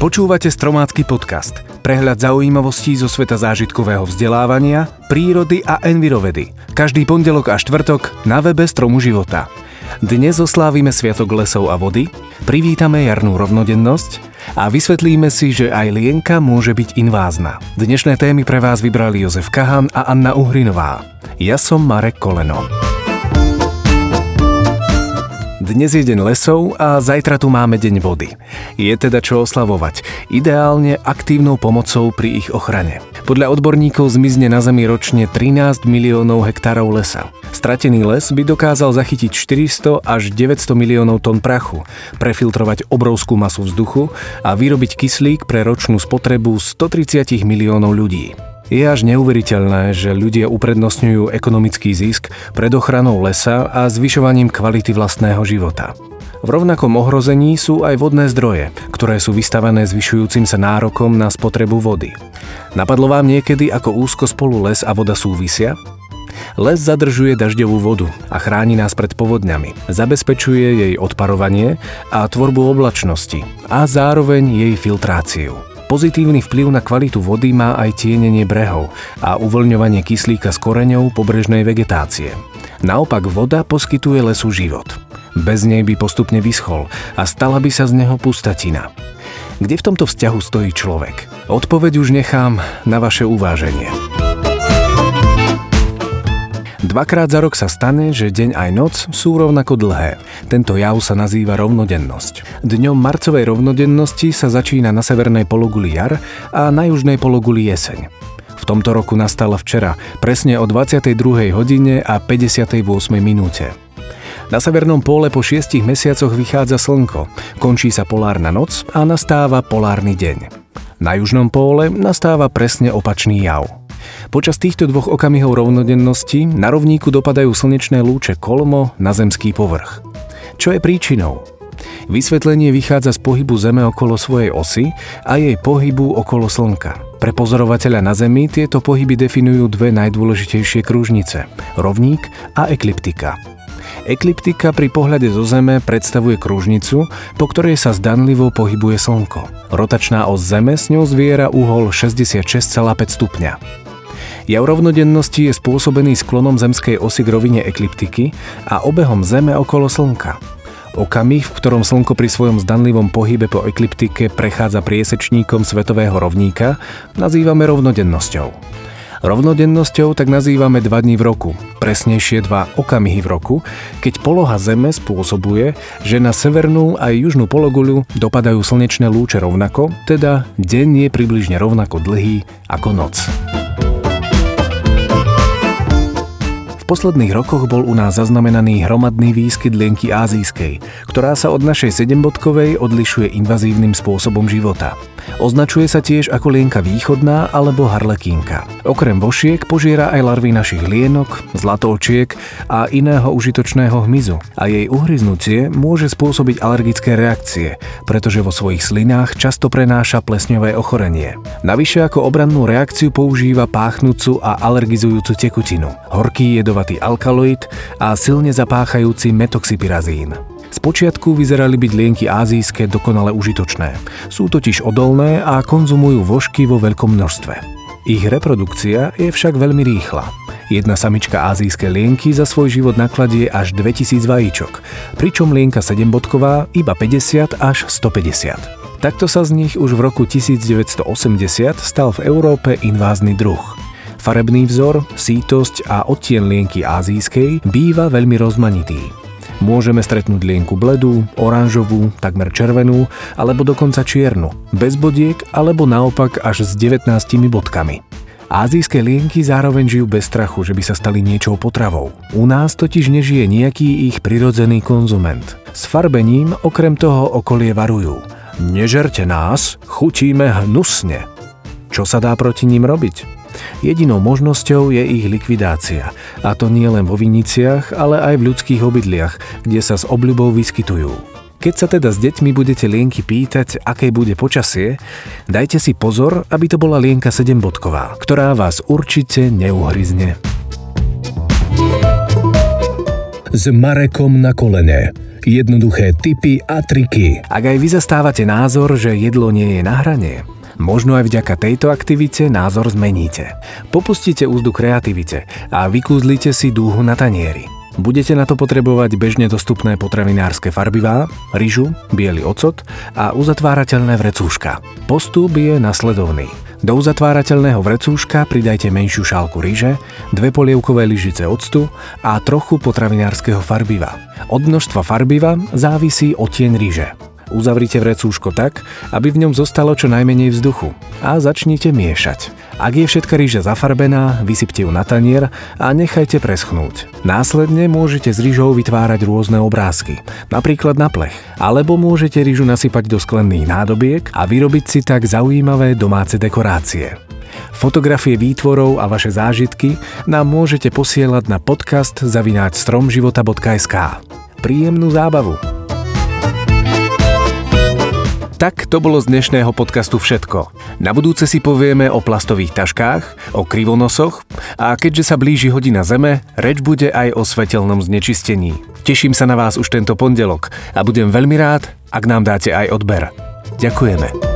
Počúvate Stromácky podcast. Prehľad zaujímavostí zo sveta zážitkového vzdelávania, prírody a envirovedy. Každý pondelok a štvrtok na webe Stromu života. Dnes oslávime Sviatok lesov a vody, privítame jarnú rovnodennosť a vysvetlíme si, že aj lienka môže byť invázna. Dnešné témy pre vás vybrali Jozef Kahan a Anna Uhrinová. Ja som Marek Koleno. Dnes je deň lesov a zajtra tu máme deň vody. Je teda čo oslavovať, ideálne aktívnou pomocou pri ich ochrane. Podľa odborníkov zmizne na Zemi ročne 13 miliónov hektárov lesa. Stratený les by dokázal zachytiť 400 až 900 miliónov tón prachu, prefiltrovať obrovskú masu vzduchu a vyrobiť kyslík pre ročnú spotrebu 130 miliónov ľudí. Je až neuveriteľné, že ľudia uprednostňujú ekonomický zisk pred ochranou lesa a zvyšovaním kvality vlastného života. V rovnakom ohrození sú aj vodné zdroje, ktoré sú vystavené zvyšujúcim sa nárokom na spotrebu vody. Napadlo vám niekedy, ako úzko spolu les a voda súvisia? Les zadržuje dažďovú vodu a chráni nás pred povodňami. Zabezpečuje jej odparovanie a tvorbu oblačnosti a zároveň jej filtráciu. Pozitívny vplyv na kvalitu vody má aj tienenie brehov a uvoľňovanie kyslíka z koreňov pobrežnej vegetácie. Naopak voda poskytuje lesu život. Bez nej by postupne vyschol a stala by sa z neho pustatina. Kde v tomto vzťahu stojí človek? Odpoveď už nechám na vaše uváženie. Dvakrát za rok sa stane, že deň aj noc sú rovnako dlhé. Tento jav sa nazýva rovnodennosť. Dňom marcovej rovnodennosti sa začína na severnej pologuli jar a na južnej pologuli jeseň. V tomto roku nastala včera, presne o 22. hodine a 58. minúte. Na severnom pole po šiestich mesiacoch vychádza slnko, končí sa polárna noc a nastáva polárny deň. Na južnom pole nastáva presne opačný jav. Počas týchto dvoch okamihov rovnodennosti na rovníku dopadajú slnečné lúče kolmo na zemský povrch. Čo je príčinou? Vysvetlenie vychádza z pohybu Zeme okolo svojej osy a jej pohybu okolo Slnka. Pre pozorovateľa na Zemi tieto pohyby definujú dve najdôležitejšie kružnice – rovník a ekliptika. Ekliptika pri pohľade zo Zeme predstavuje kružnicu, po ktorej sa zdanlivo pohybuje Slnko. Rotačná os Zeme s ňou zviera uhol 66,5 stupňa. Jav rovnodennosti je spôsobený sklonom zemskej osy k rovine ekliptiky a obehom Zeme okolo Slnka. Okamih, v ktorom Slnko pri svojom zdanlivom pohybe po ekliptike prechádza priesečníkom svetového rovníka, nazývame rovnodennosťou. Rovnodennosťou tak nazývame dva dní v roku, presnejšie dva okamihy v roku, keď poloha Zeme spôsobuje, že na severnú aj južnú pologuľu dopadajú slnečné lúče rovnako, teda deň je približne rovnako dlhý ako noc. Posledných rokoch bol u nás zaznamenaný hromadný výskyt lienky ázijskej, ktorá sa od našej sedembodkovej odlišuje invazívnym spôsobom života. Označuje sa tiež ako lienka východná alebo harlekínka. Okrem vošiek požiera aj larvy našich lienok, zlatoočiek a iného užitočného hmyzu a jej uhryznutie môže spôsobiť alergické reakcie, pretože vo svojich slinách často prenáša plesňové ochorenie. Navyše ako obrannú reakciu používa páchnúcu a alergizujúcu tekutinu, horký jedovatý alkaloid a silne zapáchajúci metoxypirazín. Spočiatku vyzerali byť lienky ázijské dokonale užitočné. Sú totiž odolné a konzumujú vožky vo veľkom množstve. Ich reprodukcia je však veľmi rýchla. Jedna samička ázijské lienky za svoj život nakladie až 2000 vajíčok, pričom lienka 7-bodková iba 50 až 150. Takto sa z nich už v roku 1980 stal v Európe invázny druh. Farebný vzor, sítosť a odtien lienky ázijskej býva veľmi rozmanitý. Môžeme stretnúť lienku bledú, oranžovú, takmer červenú, alebo dokonca čiernu, bez bodiek alebo naopak až s 19 bodkami. Ázijské lienky zároveň žijú bez strachu, že by sa stali niečou potravou. U nás totiž nežije nejaký ich prirodzený konzument. S farbením okrem toho okolie varujú. Nežerte nás, chutíme hnusne. Čo sa dá proti ním robiť? Jedinou možnosťou je ich likvidácia. A to nie len vo viniciach, ale aj v ľudských obydliach, kde sa s obľubou vyskytujú. Keď sa teda s deťmi budete lienky pýtať, aké bude počasie, dajte si pozor, aby to bola lienka 7-bodková, ktorá vás určite neuhryzne. s Marekom na kolene. Jednoduché tipy a triky. Ak aj vy zastávate názor, že jedlo nie je na hranie, Možno aj vďaka tejto aktivite názor zmeníte. Popustite úzdu kreativite a vykúzlite si dúhu na tanieri. Budete na to potrebovať bežne dostupné potravinárske farbivá, ryžu, biely ocot a uzatvárateľné vrecúška. Postup je nasledovný. Do uzatvárateľného vrecúška pridajte menšiu šálku ryže, dve polievkové lyžice octu a trochu potravinárskeho farbiva. Od množstva farbiva závisí tieň ryže. Uzavrite vrecúško tak, aby v ňom zostalo čo najmenej vzduchu a začnite miešať. Ak je všetka rýža zafarbená, vysypte ju na tanier a nechajte preschnúť. Následne môžete z rýžou vytvárať rôzne obrázky, napríklad na plech, alebo môžete rýžu nasypať do sklených nádobiek a vyrobiť si tak zaujímavé domáce dekorácie. Fotografie výtvorov a vaše zážitky nám môžete posielať na podcast zavináč stromživota.sk. Príjemnú zábavu! Tak to bolo z dnešného podcastu všetko. Na budúce si povieme o plastových taškách, o krivonosoch a keďže sa blíži hodina Zeme, reč bude aj o svetelnom znečistení. Teším sa na vás už tento pondelok a budem veľmi rád, ak nám dáte aj odber. Ďakujeme.